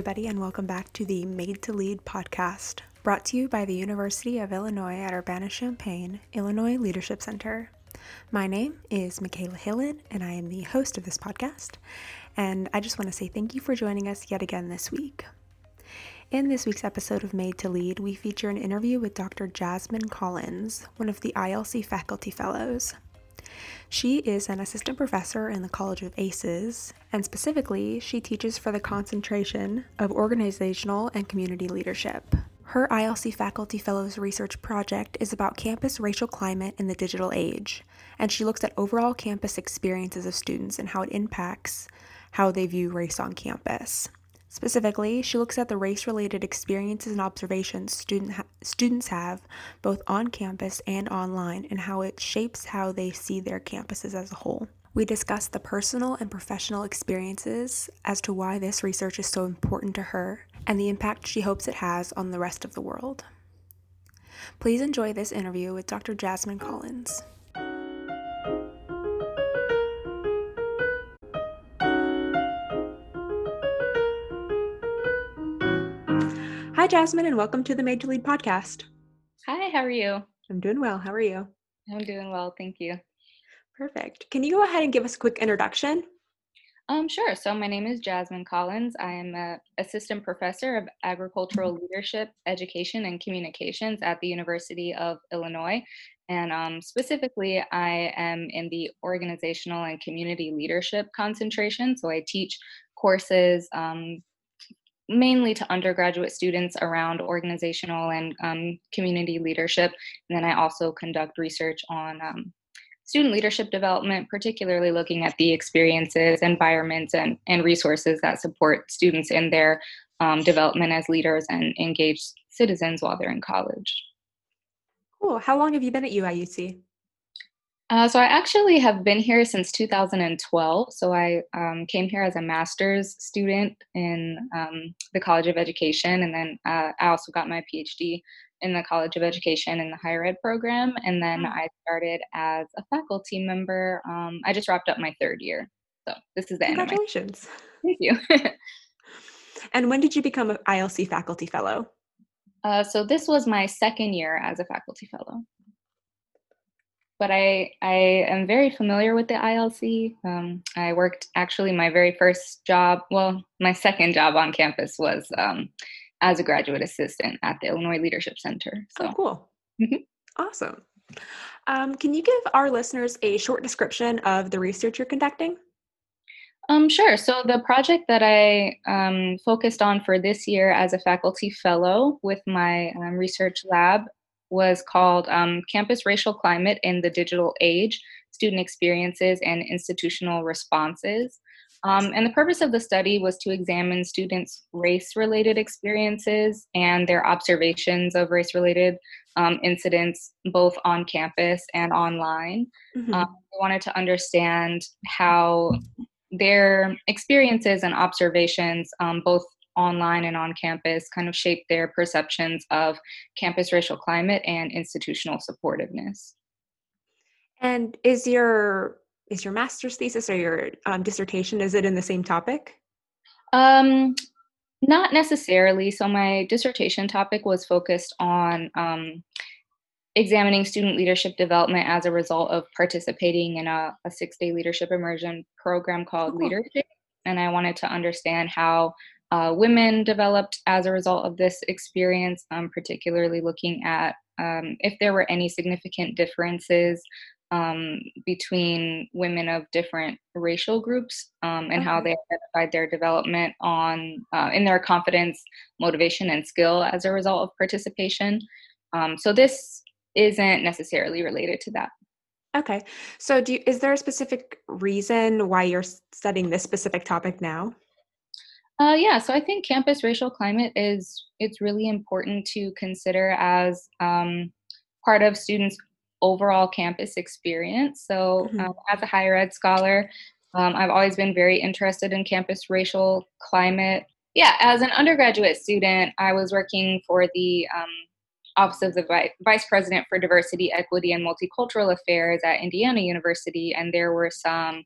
Everybody, and welcome back to the Made to Lead podcast, brought to you by the University of Illinois at Urbana Champaign, Illinois Leadership Center. My name is Michaela Hillen, and I am the host of this podcast. And I just want to say thank you for joining us yet again this week. In this week's episode of Made to Lead, we feature an interview with Dr. Jasmine Collins, one of the ILC faculty fellows. She is an assistant professor in the College of ACES, and specifically, she teaches for the concentration of organizational and community leadership. Her ILC Faculty Fellows research project is about campus racial climate in the digital age, and she looks at overall campus experiences of students and how it impacts how they view race on campus. Specifically, she looks at the race related experiences and observations student ha- students have both on campus and online and how it shapes how they see their campuses as a whole. We discuss the personal and professional experiences as to why this research is so important to her and the impact she hopes it has on the rest of the world. Please enjoy this interview with Dr. Jasmine Collins. Jasmine, and welcome to the Made to Lead podcast. Hi, how are you? I'm doing well. How are you? I'm doing well, thank you. Perfect. Can you go ahead and give us a quick introduction? Um, sure. So my name is Jasmine Collins. I am an assistant professor of agricultural leadership, education, and communications at the University of Illinois. And um, specifically, I am in the organizational and community leadership concentration. So I teach courses um, mainly to undergraduate students around organizational and um, community leadership. And then I also conduct research on um, student leadership development, particularly looking at the experiences, environments, and, and resources that support students in their um, development as leaders and engaged citizens while they're in college. Cool. How long have you been at UIUC? Uh, so I actually have been here since 2012. So I um, came here as a master's student in um, the College of Education, and then uh, I also got my PhD in the College of Education in the higher ed program, and then I started as a faculty member. Um, I just wrapped up my third year, so this is the Congratulations. end. Congratulations! Thank you. and when did you become an ILC faculty fellow? Uh, so this was my second year as a faculty fellow but I I am very familiar with the ILC. Um, I worked actually my very first job, well, my second job on campus was um, as a graduate assistant at the Illinois Leadership Center. So oh, cool, mm-hmm. awesome. Um, can you give our listeners a short description of the research you're conducting? Um, sure. So the project that I um, focused on for this year as a faculty fellow with my um, research lab was called um, Campus Racial Climate in the Digital Age Student Experiences and Institutional Responses. Um, and the purpose of the study was to examine students' race related experiences and their observations of race related um, incidents, both on campus and online. Mm-hmm. Um, we wanted to understand how their experiences and observations, um, both online and on campus kind of shape their perceptions of campus racial climate and institutional supportiveness. And is your is your master's thesis or your um, dissertation is it in the same topic? Um, not necessarily. So my dissertation topic was focused on um, examining student leadership development as a result of participating in a, a six-day leadership immersion program called oh. LeaderShape, and I wanted to understand how uh, women developed as a result of this experience, um, particularly looking at um, if there were any significant differences um, between women of different racial groups um, and okay. how they identified their development on uh, in their confidence, motivation, and skill as a result of participation. Um, so this isn't necessarily related to that. Okay. So do you, is there a specific reason why you're studying this specific topic now? Uh, yeah, so I think campus racial climate is it's really important to consider as um, part of students' overall campus experience. So, mm-hmm. um, as a higher ed scholar, um, I've always been very interested in campus racial climate. Yeah, as an undergraduate student, I was working for the um, Office of the Vice President for Diversity, Equity, and Multicultural Affairs at Indiana University, and there were some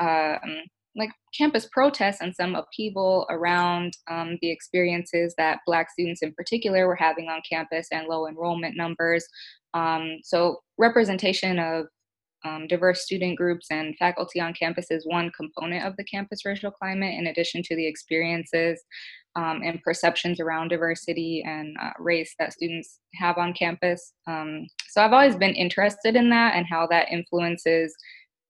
um, like campus protests and some upheaval around um, the experiences that Black students in particular were having on campus and low enrollment numbers. Um, so, representation of um, diverse student groups and faculty on campus is one component of the campus racial climate, in addition to the experiences um, and perceptions around diversity and uh, race that students have on campus. Um, so I've always been interested in that and how that influences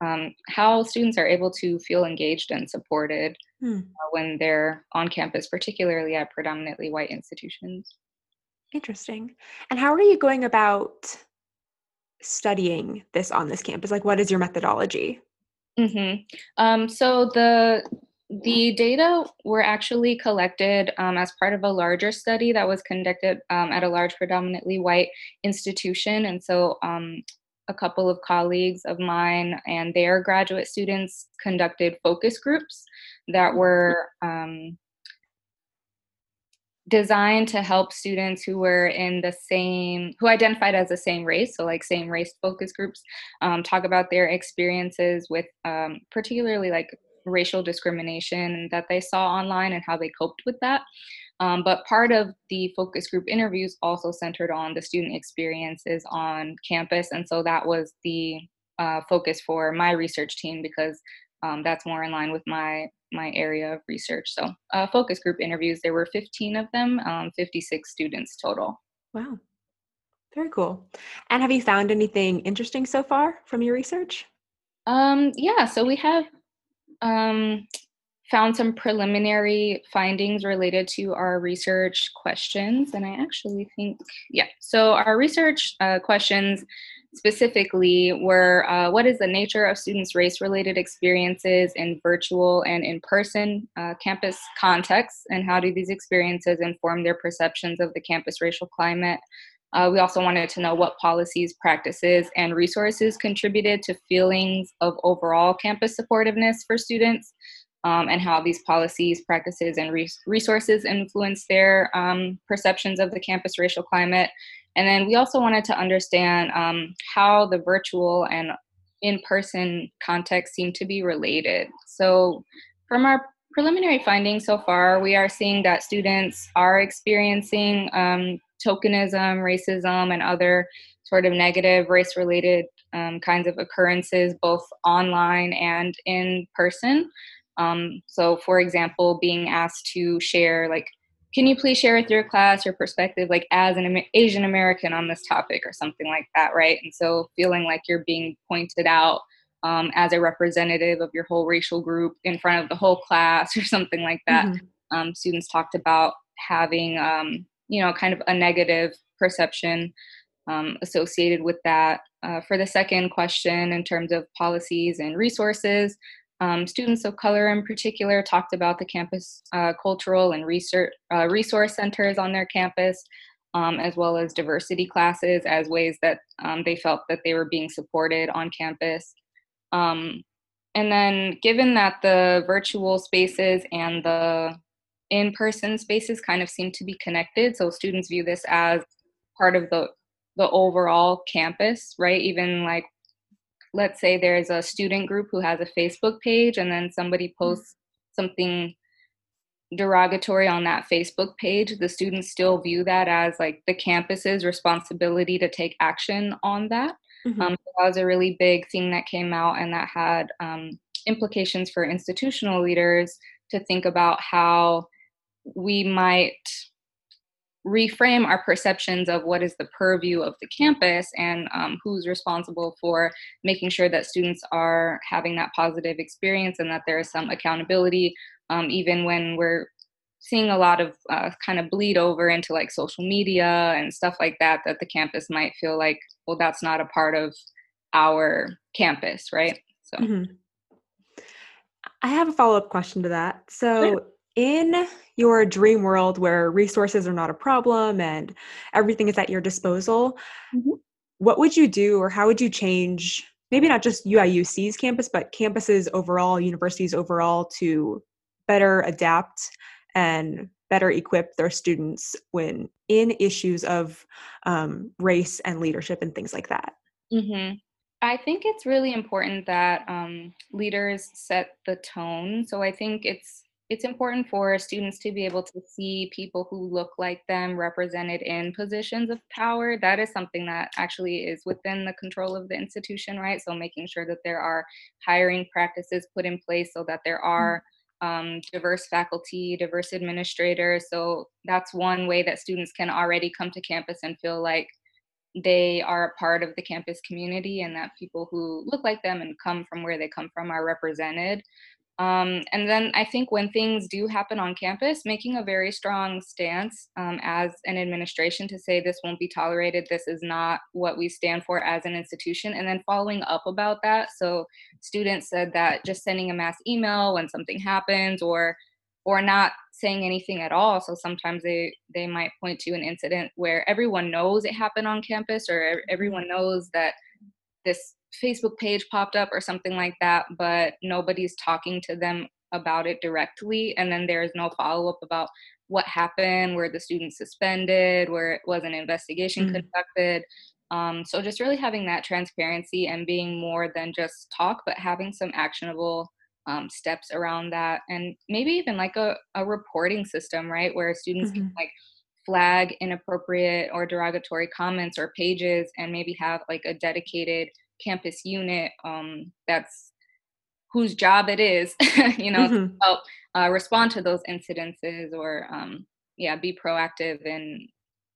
um, how students are able to feel engaged and supported hmm. uh, when they're on campus, particularly at predominantly white institutions. Interesting. And how are you going about studying this on this campus? Like, what is your methodology? Mm-hmm. Um, so the the data were actually collected um, as part of a larger study that was conducted um, at a large, predominantly white institution. And so, um, a couple of colleagues of mine and their graduate students conducted focus groups that were um, designed to help students who were in the same who identified as the same race so like same race focus groups um, talk about their experiences with um, particularly like racial discrimination that they saw online and how they coped with that um, but part of the focus group interviews also centered on the student experiences on campus and so that was the uh, focus for my research team because um, that's more in line with my my area of research. So uh, focus group interviews, there were 15 of them, um, 56 students total. Wow, very cool. And have you found anything interesting so far from your research? Um, yeah, so we have um, found some preliminary findings related to our research questions. And I actually think, yeah, so our research uh, questions specifically were uh, what is the nature of students' race related experiences in virtual and in person uh, campus contexts, and how do these experiences inform their perceptions of the campus racial climate? Uh, we also wanted to know what policies, practices, and resources contributed to feelings of overall campus supportiveness for students, um, and how these policies, practices, and res- resources influence their um, perceptions of the campus racial climate. And then we also wanted to understand um, how the virtual and in person context seem to be related. So, from our preliminary findings so far, we are seeing that students are experiencing um, tokenism, racism, and other sort of negative race related um, kinds of occurrences, both online and in person. Um, so, for example, being asked to share like can you please share with your class your perspective like as an asian american on this topic or something like that right? And so feeling like you're being pointed out um, as a representative of your whole racial group in front of the whole class or something like that. Mm-hmm. um, students talked about having um, you know kind of a negative perception um, associated with that. Uh, for the second question in terms of policies and resources um, students of color, in particular, talked about the campus uh, cultural and research uh, resource centers on their campus, um, as well as diversity classes as ways that um, they felt that they were being supported on campus. Um, and then, given that the virtual spaces and the in-person spaces kind of seem to be connected, so students view this as part of the the overall campus, right? Even like let's say there's a student group who has a Facebook page and then somebody mm. posts something derogatory on that Facebook page, the students still view that as like the campus's responsibility to take action on that. Mm-hmm. Um, so that was a really big thing that came out, and that had um, implications for institutional leaders to think about how we might reframe our perceptions of what is the purview of the campus and um, who's responsible for making sure that students are having that positive experience and that there is some accountability um, even when we're seeing a lot of uh, kind of bleed over into like social media and stuff like that that the campus might feel like well that's not a part of our campus right? So mm-hmm. i have a follow-up question to that. So in your dream world where resources are not a problem and everything is at your disposal, mm-hmm. what would you do or how would you change maybe not just UIUC's campus, but campuses overall, universities overall to better adapt and better equip their students when in issues of um, race and leadership and things like that? Mm-hmm. I think it's really important that um, leaders set the tone. So I think it's it's important for students to be able to see people who look like them represented in positions of power. That is something that actually is within the control of the institution, right? So making sure that there are hiring practices put in place so that there are um, diverse faculty, diverse administrators. So that's one way that students can already come to campus and feel like they are a part of the campus community and that people who look like them and come from where they come from are represented. Um, and then I think when things do happen on campus, making a very strong stance um, as an administration to say this won't be tolerated, this is not what we stand for as an institution, and then following up about that. So students said that just sending a mass email when something happens or or not saying anything at all. So sometimes they they might point to an incident where everyone knows it happened on campus or everyone knows that this Facebook page popped up or something like that, but nobody's talking to them about it directly. And then there's no follow up about what happened, where the student suspended, where it was an investigation mm-hmm. conducted. Um, so just really having that transparency and being more than just talk, but having some actionable um, steps around that, and maybe even like a, a reporting system, right, where students mm-hmm. can like flag inappropriate or derogatory comments or pages, and maybe have like a dedicated campus unit um, that's whose job it is, you know, mm-hmm. to help uh, respond to those incidences or um, yeah, be proactive in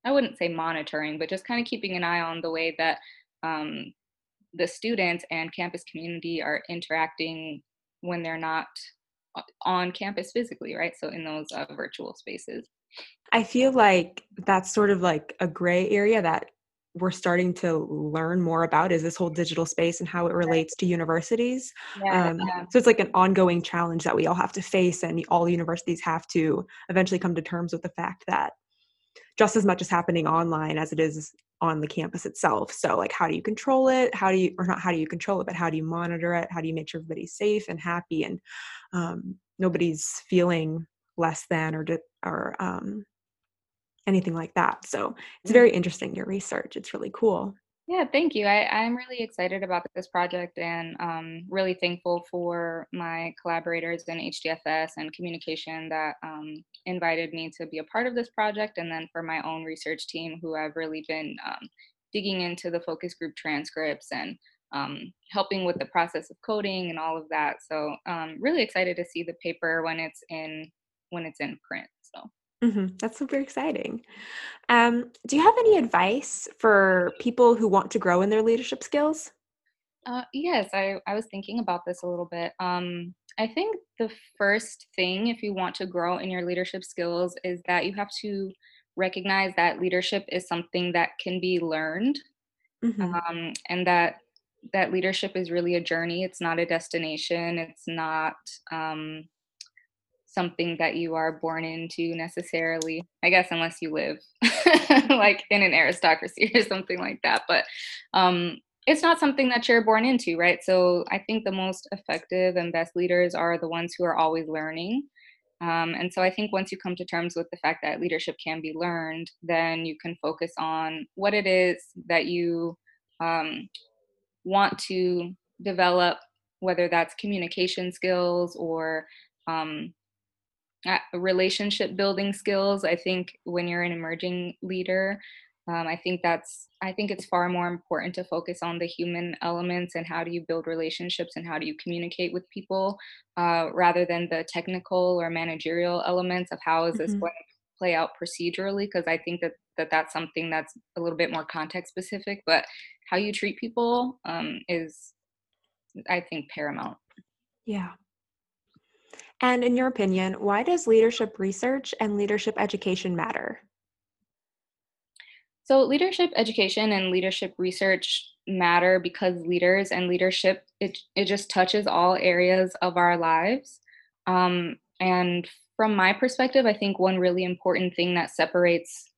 I wouldn't say monitoring, but just kind of keeping an eye on the way that um, the students and campus community are interacting when they're not uh, on campus physically, right? So in those uh, virtual spaces. I feel like that's sort of like a gray area that we're starting to learn more about is this whole digital space and how it relates to universities. Yeah, um, yeah. So it's like an ongoing challenge that we all have to face, and all universities have to eventually come to terms with the fact that just as much is happening online as it is on the campus itself. So, like, how do you control it? How do you, or not how do you control it, but how do you monitor it? How do you make sure everybody's safe and happy and um, nobody's feeling less than or, or um, anything like that. So it's very interesting, your research. It's really cool. Yeah, thank you. I, I'm really excited about this project and um, really thankful for my collaborators in HDFS and communication that um, invited me to be a part of this project, and then for my own research team who have really been um, digging into the focus group transcripts and um, helping with the process of coding and all of that. So um, really excited to see the paper when it's in when it's in print. Mm-hmm. That's super exciting. Um, do you have any advice for people who want to grow in their leadership skills? Uh, yes, I, I was thinking about this a little bit. Um, I think the first thing, if you want to grow in your leadership skills, is that you have to recognize that leadership is something that can be learned, mm-hmm. um, and that that leadership is really a journey. It's not a destination. It's not um, something that you are born into necessarily i guess unless you live like in an aristocracy or something like that but um it's not something that you're born into right? So i think the most effective and best leaders are the ones who are always learning. Um, and so i think once you come to terms with the fact that leadership can be learned then you can focus on what it is that you um, want to develop whether that's communication skills or um, relationship building skills i think when you're an emerging leader um, i think that's i think it's far more important to focus on the human elements and how do you build relationships and how do you communicate with people uh, rather than the technical or managerial elements of how is this mm-hmm. going to play out procedurally because i think that, that that's something that's a little bit more context specific but how you treat people um, is i think paramount yeah and in your opinion, why does leadership research and leadership education matter? So, leadership education and leadership research matter because leaders and leadership, it, it just touches all areas of our lives. Um, and from my perspective, I think one really important thing that separates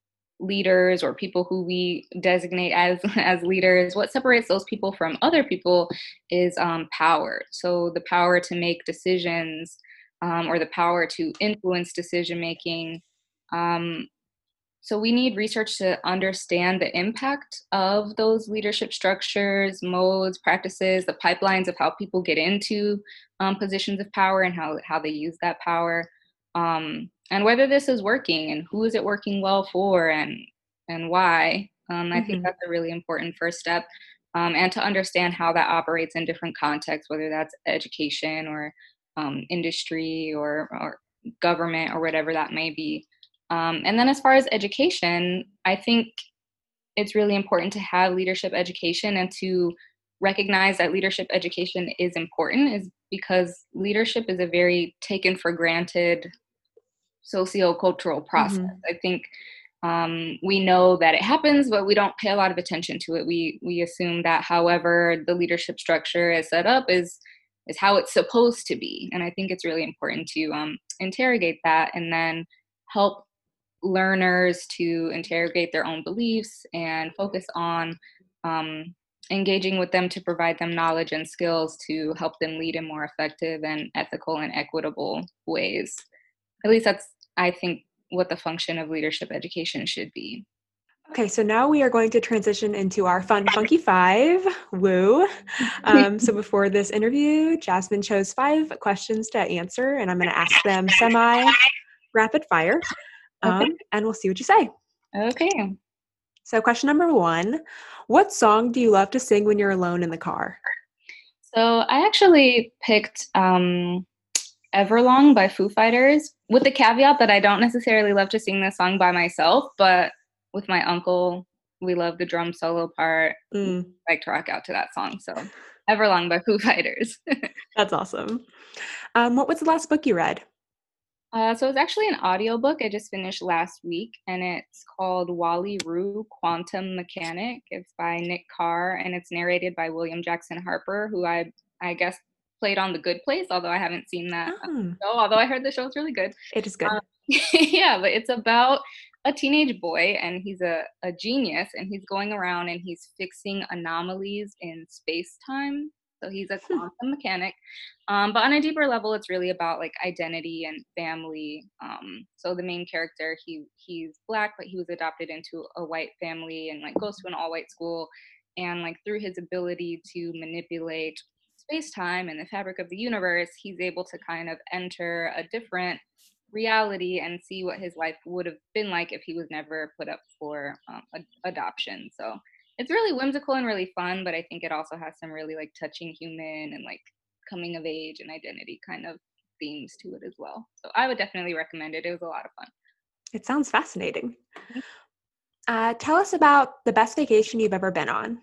leaders or people who we designate as as leaders what separates those people from other people is um, power so the power to make decisions um, or the power to influence decision making. Um, so we need research to understand the impact of those leadership structures, modes, practices, the pipelines of how people get into um, positions of power and how how they use that power, um, and whether this is working and who is it working well for and and why. Um, I mm-hmm. think that's a really important first step, um, and to understand how that operates in different contexts, whether that's education or um, industry or or government or whatever that may be. Um, and then as far as education, I think it's really important to have leadership education and to recognize that leadership education is important is because leadership is a very taken for granted socio-cultural process. Mm-hmm. I think um, we know that it happens, but we don't pay a lot of attention to it. We we assume that however the leadership structure is set up is is how it's supposed to be, and I think it's really important to um, interrogate that and then help learners to interrogate their own beliefs and focus on um, engaging with them to provide them knowledge and skills to help them lead in more effective and ethical and equitable ways. At least that's, I think, what the function of leadership education should be. Okay, so now we are going to transition into our fun, funky five. Woo. Um, so before this interview, Jasmine chose five questions to answer, and I'm going to ask them semi rapid fire um, okay. and we'll see what you say. Okay. So, question number one What song do you love to sing when you're alone in the car? So, I actually picked um, Everlong by Foo Fighters with the caveat that I don't necessarily love to sing this song by myself, but with my uncle, we love the drum solo part. Mm. Like to rock out to that song. So, Everlong by Foo Fighters. That's awesome. Um, what was the last book you read? Uh, so it's actually an audiobook I just finished last week, and it's called Wally Roux Quantum Mechanic. It's by Nick Carr, and it's narrated by William Jackson Harper, who I I guess played on The Good Place, although I haven't seen that oh. show. Although I heard the show is really good. It is good. Um, yeah, but it's about a teenage boy, and he's a, a genius, and he's going around and he's fixing anomalies in space time so he's a hmm. quantum mechanic. Um, but on a deeper level, it's really about like identity and family. Um, so the main character, he he's black, but he was adopted into a white family and like goes to an all-white school. And like through his ability to manipulate space-time and the fabric of the universe, he's able to kind of enter a different reality and see what his life would have been like if he was never put up for um, adoption. So it's really whimsical and really fun, but I think it also has some really like touching human and like coming of age and identity kind of themes to it as well. So I would definitely recommend it. It was a lot of fun. It sounds fascinating. Mm-hmm. Uh, tell us about the best vacation you've ever been on.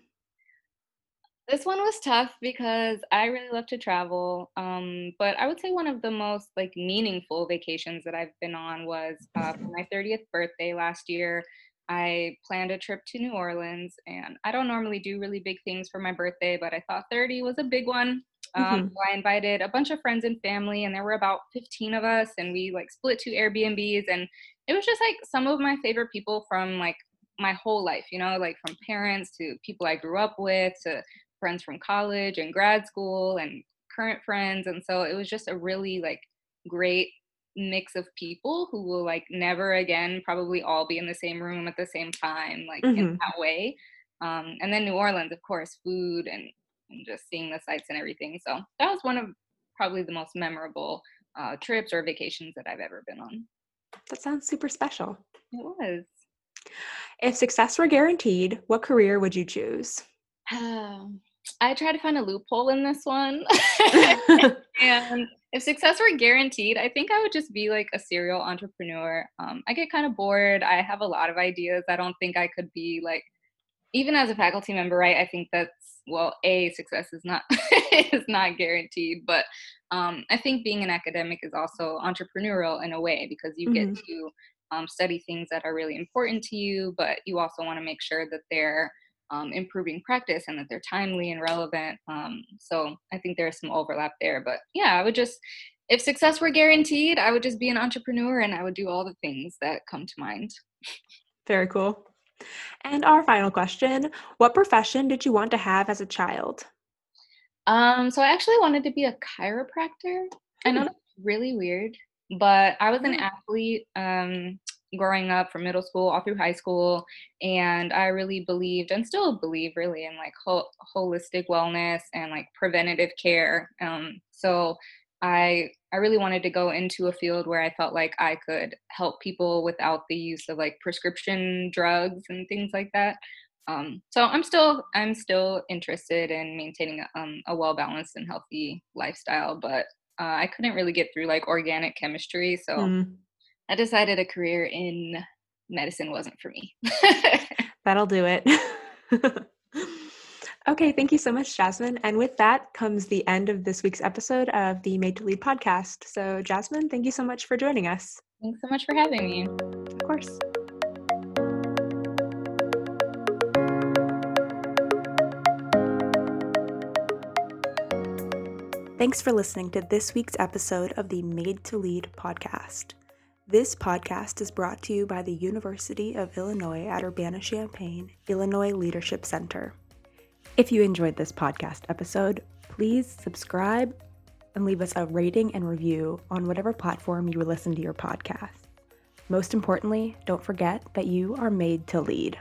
This one was tough because I really love to travel. Um, but I would say one of the most like meaningful vacations that I've been on was uh, for my 30th birthday last year. I planned a trip to New Orleans, and I don't normally do really big things for my birthday, but I thought 30 was a big one. Um, mm-hmm. so I invited a bunch of friends and family, and there were about 15 of us, and we like split two Airbnbs, and it was just like some of my favorite people from like my whole life, you know, like from parents to people I grew up with to friends from college and grad school and current friends, and so it was just a really like great mix of people who will like never again probably all be in the same room at the same time like mm-hmm. in that way. Um, and then new orleans of course food and, and, just seeing the sights and everything so that was one of probably the most memorable uh, trips or vacations that i've ever been on. That sounds super special. It was. If success were guaranteed what career would you choose? Um, I tried to find a loophole in this one. and if success were guaranteed, I think I would just be like a serial entrepreneur. Um, I get kind of bored. I have a lot of ideas. I don't think I could be like, even as a faculty member, right? I think that's well, a success is not is not guaranteed, but um, I think being an academic is also entrepreneurial in a way because you mm-hmm. get to um, study things that are really important to you, but you also want to make sure that they're um, improving practice and that they're timely and relevant. Um, so I think there's some overlap there. But yeah, I would just, if success were guaranteed, I would just be an entrepreneur and I would do all the things that come to mind. Very cool. And our final question What profession did you want to have as a child? Um, so I actually wanted to be a chiropractor. I know hmm. that's really weird, but I was an hmm. athlete um, growing up from middle school all through high school and i really believed and still believe really in like ho- holistic wellness and like preventative care um, so i i really wanted to go into a field where i felt like i could help people without the use of like prescription drugs and things like that um, so i'm still i'm still interested in maintaining um, a well balanced and healthy lifestyle but uh, i couldn't really get through like organic chemistry so mm. I decided a career in medicine wasn't for me. That'll do it. Okay thank you so much jasmine. And with that comes the end of this week's episode of the made to lead podcast. So jasmine thank you so much for joining us. Thanks so much for having me. Of course. Thanks for listening to this week's episode of the Made to Lead podcast. This podcast is brought to you by the University of Illinois at Urbana Champaign, Illinois Leadership Center. If you enjoyed this podcast episode, please subscribe and leave us a rating and review on whatever platform you listen to your podcast. Most importantly, don't forget that you are made to lead.